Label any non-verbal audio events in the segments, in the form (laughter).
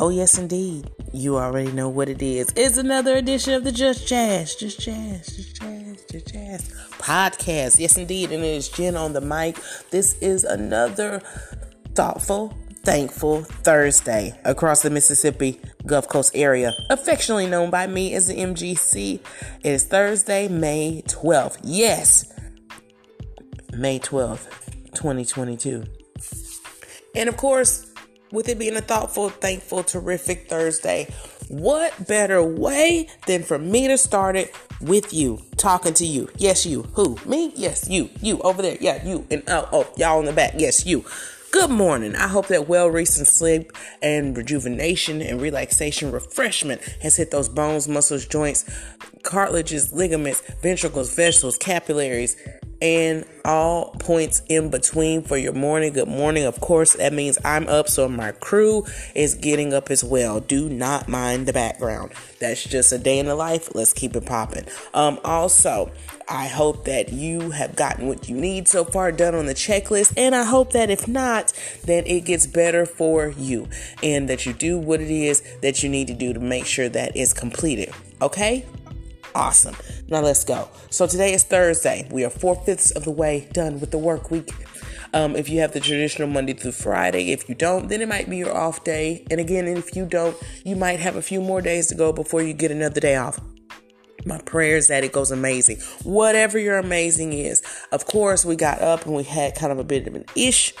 Oh, yes, indeed. You already know what it is. It's another edition of the Just Jazz, Just Jazz, Just Jazz, Just Jazz podcast. Yes, indeed. And it is Jen on the mic. This is another thoughtful, thankful Thursday across the Mississippi Gulf Coast area, affectionately known by me as the MGC. It is Thursday, May 12th. Yes, May 12th, 2022. And of course, with it being a thoughtful, thankful, terrific Thursday, what better way than for me to start it with you, talking to you? Yes, you. Who? Me? Yes, you. You over there. Yeah, you. And oh, oh, y'all in the back. Yes, you. Good morning. I hope that well recent sleep and rejuvenation and relaxation refreshment has hit those bones, muscles, joints, cartilages, ligaments, ventricles, vessels, capillaries, and all points in between for your morning. Good morning. Of course, that means I'm up, so my crew is getting up as well. Do not mind the background. That's just a day in the life. Let's keep it popping. Um, also, I hope that you have gotten what you need so far done on the checklist, and I hope that if not, then it gets better for you and that you do what it is that you need to do to make sure that it's completed. Okay? Awesome. Now let's go. So today is Thursday. We are four fifths of the way done with the work week. Um, if you have the traditional Monday through Friday, if you don't, then it might be your off day. And again, if you don't, you might have a few more days to go before you get another day off. My prayer is that it goes amazing. Whatever your amazing is. Of course, we got up and we had kind of a bit of an ish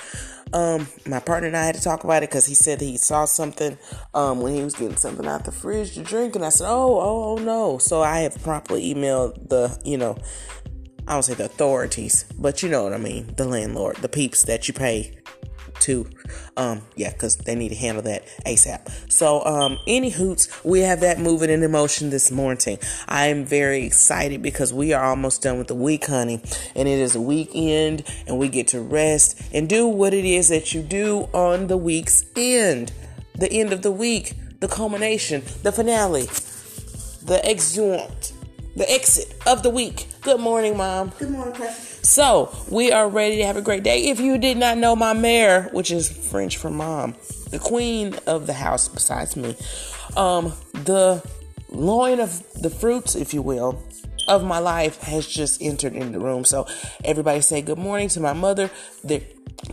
um, my partner and I had to talk about it because he said he saw something um, when he was getting something out the fridge to drink, and I said, "Oh, oh, oh no!" So I have promptly emailed the, you know, I don't say the authorities, but you know what I mean, the landlord, the peeps that you pay to. Um, yeah, because they need to handle that ASAP. So, um, any hoots, we have that moving in motion this morning. I am very excited because we are almost done with the week, honey, and it is a weekend, and we get to rest and do what it is that you do on the week's end, the end of the week, the culmination, the finale, the exeunt, the exit of the week. Good morning, Mom. Good morning, Pastor. So we are ready to have a great day. If you did not know my mare, which is French for mom, the queen of the house besides me, um, the loin of the fruits, if you will, of my life has just entered in the room. So everybody say good morning to my mother. They're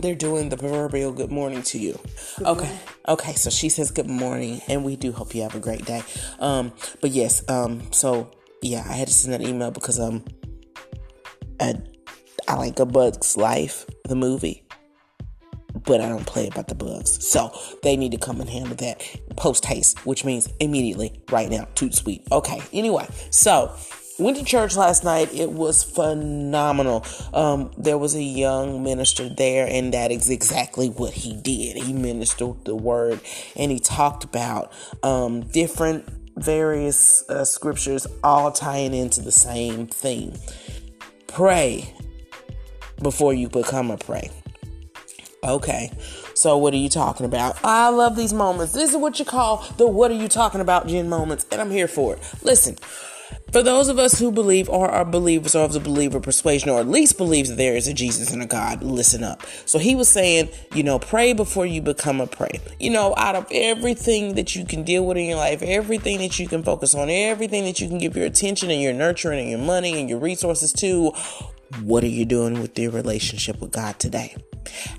they're doing the proverbial good morning to you. Good okay. Morning. Okay, so she says good morning and we do hope you have a great day. Um, but yes, um, so yeah, I had to send that email because um I I like A Bug's Life, the movie, but I don't play about the bugs. So they need to come and handle that post haste, which means immediately, right now. Toot sweet. Okay, anyway, so went to church last night. It was phenomenal. Um, there was a young minister there, and that is exactly what he did. He ministered the word and he talked about um, different various uh, scriptures all tying into the same theme. Pray before you become a prey. Okay, so what are you talking about? I love these moments. This is what you call the what are you talking about, Jen moments, and I'm here for it. Listen, for those of us who believe or are believers or of the believer persuasion or at least believes that there is a Jesus and a God, listen up. So he was saying, you know, pray before you become a prey. You know, out of everything that you can deal with in your life, everything that you can focus on, everything that you can give your attention and your nurturing and your money and your resources to, what are you doing with your relationship with God today?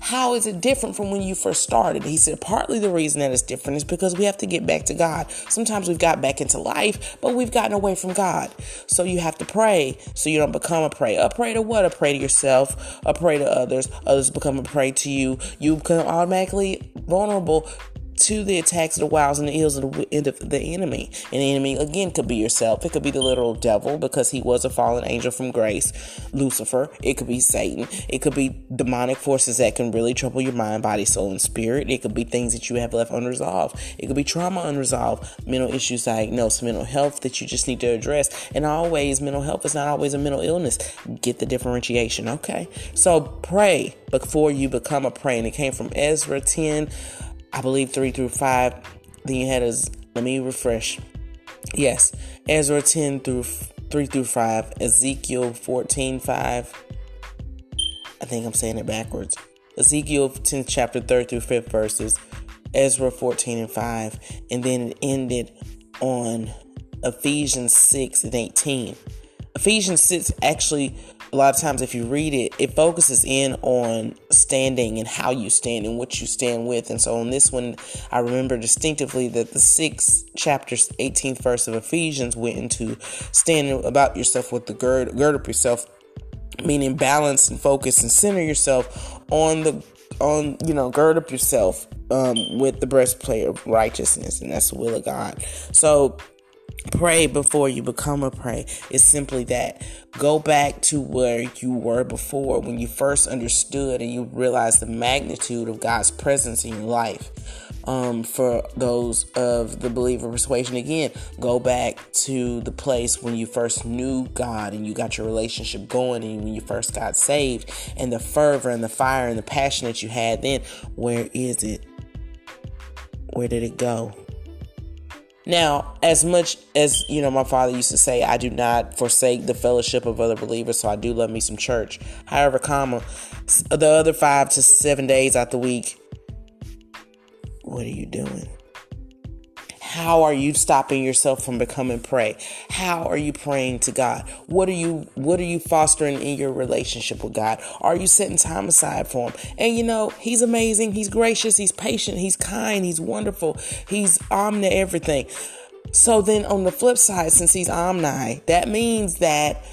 How is it different from when you first started? He said, partly the reason that it's different is because we have to get back to God. Sometimes we've got back into life, but we've gotten away from God. So you have to pray so you don't become a prey. A prey to what? A prey to yourself, a prey to others. Others become a prey to you. You become automatically vulnerable to the attacks of the wiles and the ills of the, of the enemy. And the enemy, again, could be yourself. It could be the literal devil because he was a fallen angel from grace, Lucifer. It could be Satan. It could be demonic forces that can really trouble your mind, body, soul, and spirit. It could be things that you have left unresolved. It could be trauma unresolved, mental issues diagnosed, mental health that you just need to address. And always, mental health is not always a mental illness. Get the differentiation, okay? So pray before you become a prey. And it came from Ezra 10 I believe three through five. Then you had as let me refresh. Yes, Ezra 10 through 3 through 5, Ezekiel 14 5. I think I'm saying it backwards. Ezekiel 10 chapter 3rd through 5th verses, Ezra 14 and 5, and then it ended on Ephesians 6 and 18. Ephesians 6 actually a lot of times if you read it it focuses in on standing and how you stand and what you stand with. And so on this one i remember distinctively that the sixth chapter 18th verse of ephesians went into standing about yourself with the gird gird up yourself meaning balance and focus and center yourself on the on you know gird up yourself um, with the breastplate of righteousness. And that's the will of god. So pray before you become a prey. Is simply that. Go back to where you were before when you first understood and you realized the magnitude of god's presence in your life. Um, for those of the believer persuasion again go back to the place when you first knew god and you got your relationship going and when you first got saved and the fervor and the fire and the passion that you had then where is it? Where did it go now, as much as you know, my father used to say, I do not forsake the fellowship of other believers, so I do love me some church. However, comma, the other five to seven days out the week, what are you doing? How are you stopping yourself from becoming prey? How are you praying to God? What are you what are you fostering in your relationship with God? Are you setting time aside for him? And you know, he's amazing, he's gracious, he's patient, he's kind, he's wonderful, he's omni everything. So then on the flip side, since he's omni, that means that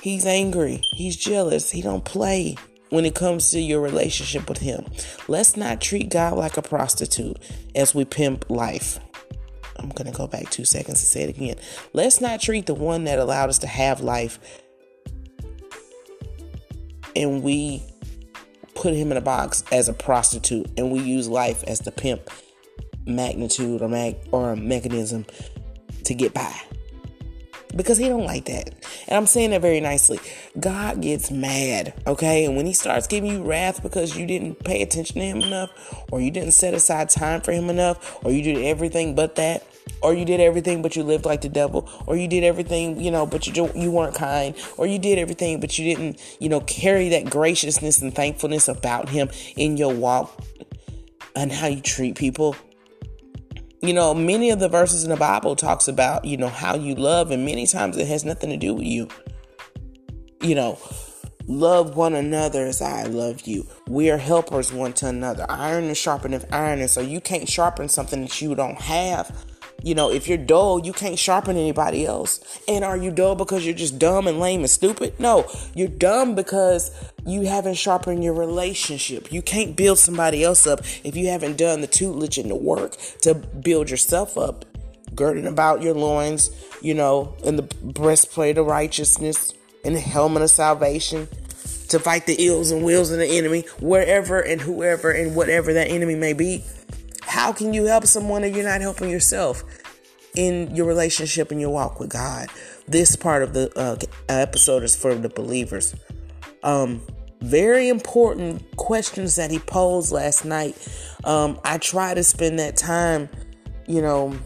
he's angry, he's jealous, he don't play when it comes to your relationship with him. Let's not treat God like a prostitute as we pimp life. I'm going to go back two seconds and say it again. Let's not treat the one that allowed us to have life and we put him in a box as a prostitute and we use life as the pimp magnitude or mag or a mechanism to get by because he don't like that. And I'm saying that very nicely. God gets mad, okay? And when he starts giving you wrath because you didn't pay attention to him enough or you didn't set aside time for him enough or you did everything but that or you did everything but you lived like the devil or you did everything, you know, but you you weren't kind or you did everything but you didn't, you know, carry that graciousness and thankfulness about him in your walk and how you treat people you know, many of the verses in the Bible talks about, you know, how you love, and many times it has nothing to do with you. You know, love one another as I love you. We are helpers one to another. Iron is sharpened sharpeneth iron, and so you can't sharpen something that you don't have. You know, if you're dull, you can't sharpen anybody else. And are you dull because you're just dumb and lame and stupid? No, you're dumb because you haven't sharpened your relationship. You can't build somebody else up if you haven't done the tutelage and the work to build yourself up. Girding about your loins, you know, in the breastplate of righteousness, and the helmet of salvation, to fight the ills and wills of the enemy, wherever and whoever and whatever that enemy may be. How can you help someone if you're not helping yourself in your relationship and your walk with God? This part of the uh, episode is for the believers. Um, very important questions that he posed last night. Um, I try to spend that time, you know,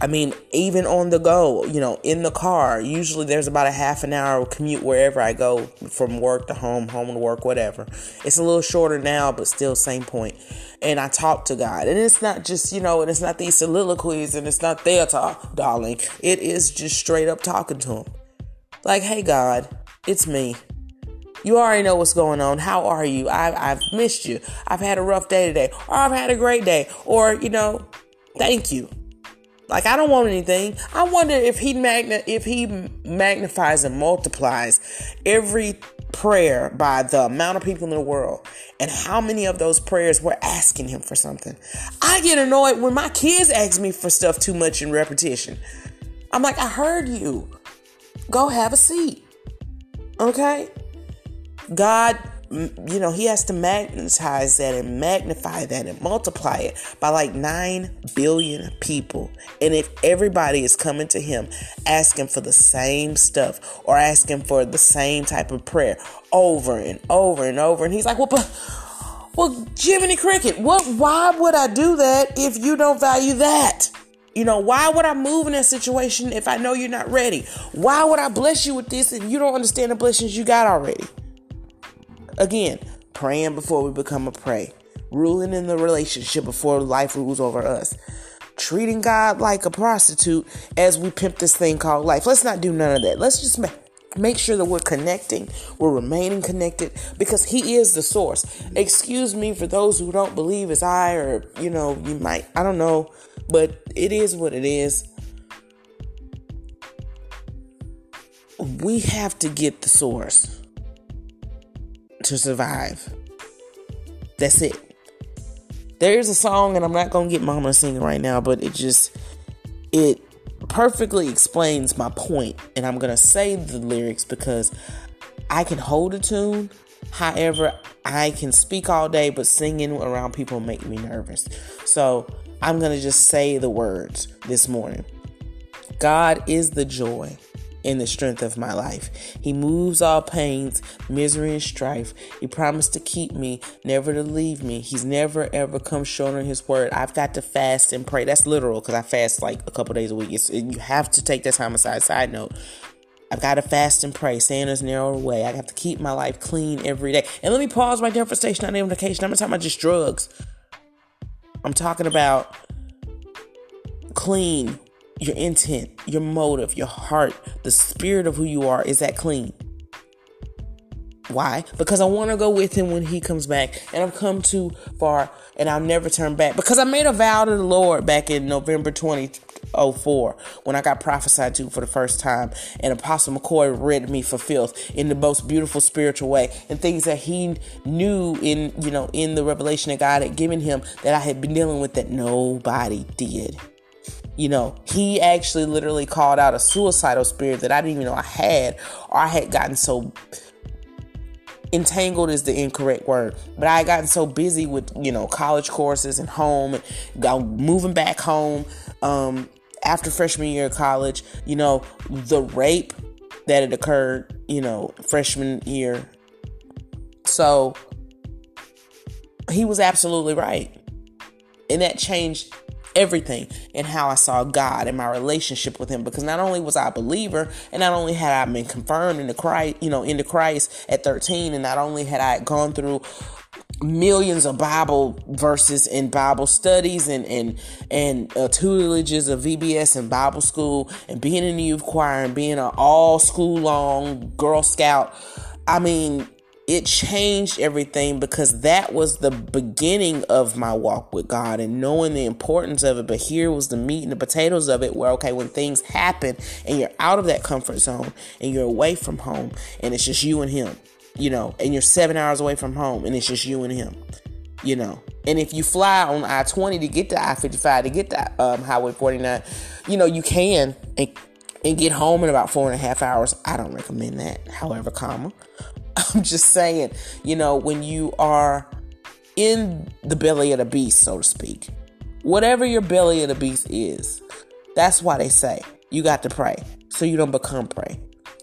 I mean, even on the go, you know, in the car, usually there's about a half an hour commute wherever I go from work to home, home to work, whatever. It's a little shorter now, but still same point. And I talk to God. And it's not just, you know, and it's not these soliloquies and it's not their talk, darling. It is just straight up talking to Him. Like, hey, God, it's me. You already know what's going on. How are you? I've, I've missed you. I've had a rough day today, or I've had a great day, or, you know, thank you. Like I don't want anything. I wonder if he magna if he magnifies and multiplies every prayer by the amount of people in the world and how many of those prayers were asking him for something. I get annoyed when my kids ask me for stuff too much in repetition. I'm like, I heard you. Go have a seat. Okay? God you know, he has to magnetize that and magnify that and multiply it by like 9 billion people. And if everybody is coming to him asking for the same stuff or asking for the same type of prayer over and over and over, and he's like, well, but, well, Jiminy Cricket, what, why would I do that if you don't value that? You know, why would I move in that situation if I know you're not ready? Why would I bless you with this if you don't understand the blessings you got already? Again, praying before we become a prey. ruling in the relationship before life rules over us. Treating God like a prostitute as we pimp this thing called life. Let's not do none of that. Let's just make make sure that we're connecting, we're remaining connected because He is the source. Excuse me for those who don't believe as I, or you know, you might, I don't know, but it is what it is. We have to get the source to survive. That's it. There's a song, and I'm not gonna get Mama singing right now, but it just it perfectly explains my point, and I'm gonna say the lyrics because I can hold a tune. However, I can speak all day, but singing around people make me nervous. So I'm gonna just say the words this morning. God is the joy in the strength of my life. He moves all pains, misery, and strife. He promised to keep me, never to leave me. He's never ever come short on his word. I've got to fast and pray. That's literal because I fast like a couple days a week. It's, you have to take that time aside. Side note. I've got to fast and pray. Santa's narrow way. I have to keep my life clean every day. And let me pause right there for station identification. I'm not talking about just drugs. I'm talking about clean, your intent, your motive, your heart, the spirit of who you are, is that clean? Why? Because I want to go with him when he comes back. And I've come too far and I'll never turn back. Because I made a vow to the Lord back in November 2004 when I got prophesied to for the first time. And Apostle McCoy read me for filth in the most beautiful spiritual way. And things that he knew in, you know, in the revelation that God had given him that I had been dealing with that nobody did you know, he actually literally called out a suicidal spirit that I didn't even know I had, or I had gotten so entangled is the incorrect word, but I had gotten so busy with, you know, college courses and home, and moving back home um, after freshman year of college, you know, the rape that had occurred, you know, freshman year. So he was absolutely right. And that changed everything in how I saw God and my relationship with Him. Because not only was I a believer, and not only had I been confirmed into Christ, you know, into Christ at 13, and not only had I gone through millions of Bible verses and Bible studies and and and uh, tutelages of VBS and Bible school and being in the youth choir and being an all school long Girl Scout. I mean, it changed everything because that was the beginning of my walk with God and knowing the importance of it. But here was the meat and the potatoes of it where, okay, when things happen and you're out of that comfort zone and you're away from home and it's just you and Him, you know, and you're seven hours away from home and it's just you and Him, you know. And if you fly on I 20 to get to I 55 to get to um, Highway 49, you know, you can and, and get home in about four and a half hours. I don't recommend that, however, comma. (laughs) I'm just saying, you know, when you are in the belly of the beast, so to speak, whatever your belly of the beast is, that's why they say you got to pray so you don't become prey.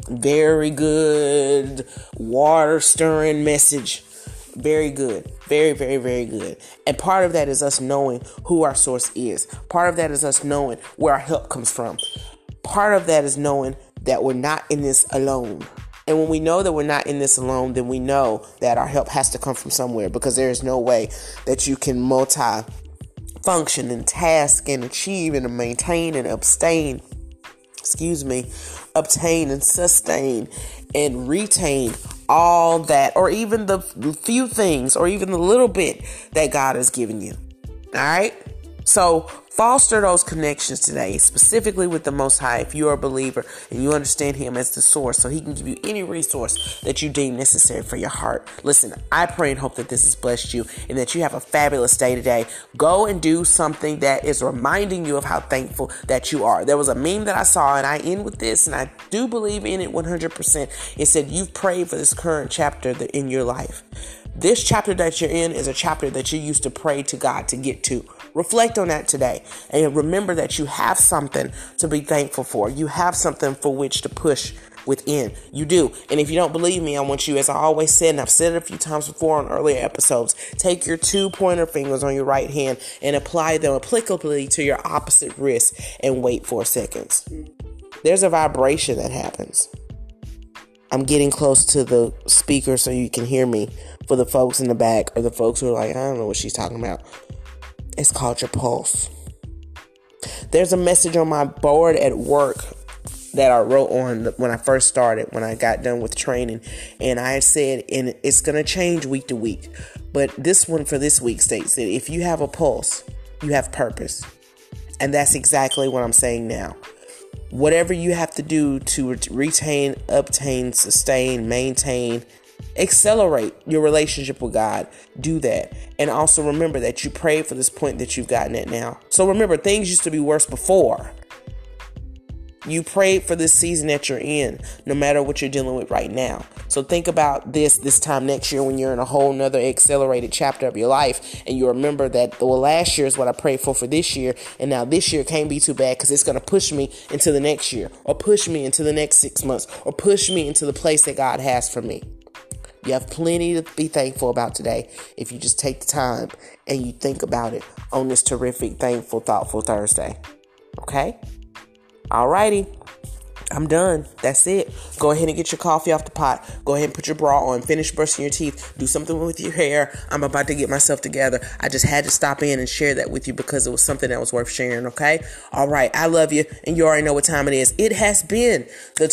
Very good water stirring message. Very good. Very, very, very good. And part of that is us knowing who our source is. Part of that is us knowing where our help comes from. Part of that is knowing that we're not in this alone. And when we know that we're not in this alone, then we know that our help has to come from somewhere because there is no way that you can multi function and task and achieve and maintain and abstain, excuse me, obtain and sustain and retain all that, or even the few things, or even the little bit that God has given you. All right? So Foster those connections today, specifically with the Most High, if you are a believer and you understand Him as the source, so He can give you any resource that you deem necessary for your heart. Listen, I pray and hope that this has blessed you and that you have a fabulous day today. Go and do something that is reminding you of how thankful that you are. There was a meme that I saw, and I end with this, and I do believe in it 100%. It said, You've prayed for this current chapter in your life. This chapter that you're in is a chapter that you used to pray to God to get to. Reflect on that today and remember that you have something to be thankful for. You have something for which to push within. You do. And if you don't believe me, I want you, as I always said, and I've said it a few times before on earlier episodes, take your two pointer fingers on your right hand and apply them applicably to your opposite wrist and wait four seconds. There's a vibration that happens. I'm getting close to the speaker so you can hear me, for the folks in the back or the folks who are like, I don't know what she's talking about. It's called your pulse. There's a message on my board at work that I wrote on when I first started, when I got done with training. And I said, and it's going to change week to week. But this one for this week states that if you have a pulse, you have purpose. And that's exactly what I'm saying now. Whatever you have to do to retain, obtain, sustain, maintain, accelerate your relationship with God, do that. And also remember that you prayed for this point that you've gotten at now. So remember, things used to be worse before. You prayed for this season that you're in, no matter what you're dealing with right now. So think about this this time next year when you're in a whole nother accelerated chapter of your life, and you remember that well, last year is what I prayed for for this year, and now this year can't be too bad because it's going to push me into the next year, or push me into the next six months, or push me into the place that God has for me. You have plenty to be thankful about today if you just take the time and you think about it on this terrific, thankful, thoughtful Thursday. Okay? Alrighty. I'm done. That's it. Go ahead and get your coffee off the pot. Go ahead and put your bra on. Finish brushing your teeth. Do something with your hair. I'm about to get myself together. I just had to stop in and share that with you because it was something that was worth sharing, okay? All right. I love you. And you already know what time it is. It has been the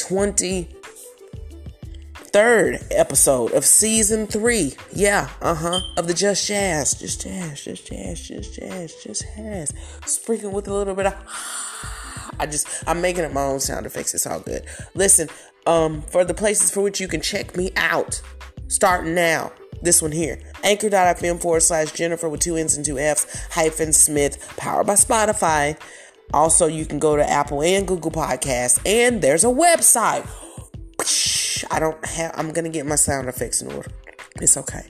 23rd episode of season three. Yeah, uh huh. Of the Just Jazz. Just Jazz. Just Jazz. Just Jazz. Just Jazz. Sprinkling with a little bit of. (sighs) I just I'm making up my own sound effects. It's all good. Listen, um, for the places for which you can check me out, starting now. This one here, anchor.fm forward slash Jennifer with two N's and two F's hyphen Smith, powered by Spotify. Also, you can go to Apple and Google Podcasts, and there's a website. I don't have. I'm gonna get my sound effects in order. It's okay.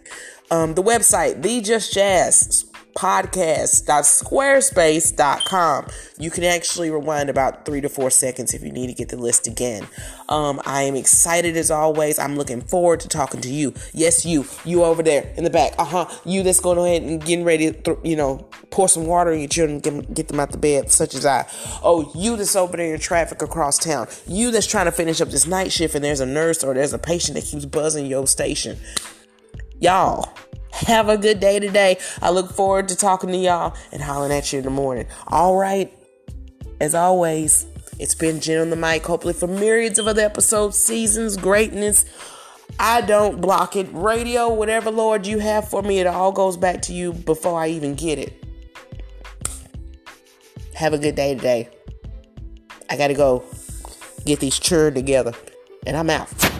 Um, the website, the Just Jazz podcast.squarespace.com. You can actually rewind about three to four seconds if you need to get the list again. Um, I am excited as always. I'm looking forward to talking to you. Yes, you, you over there in the back. Uh huh. You that's going ahead and getting ready to, you know, pour some water on your children, get, get them out the bed, such as I. Oh, you that's over there in traffic across town. You that's trying to finish up this night shift and there's a nurse or there's a patient that keeps buzzing your station. Y'all have a good day today. I look forward to talking to y'all and hollering at you in the morning. All right. As always, it's been Jen on the mic, hopefully for myriads of other episodes, seasons, greatness. I don't block it. Radio, whatever, Lord, you have for me, it all goes back to you before I even get it. Have a good day today. I gotta go get these churned together, and I'm out.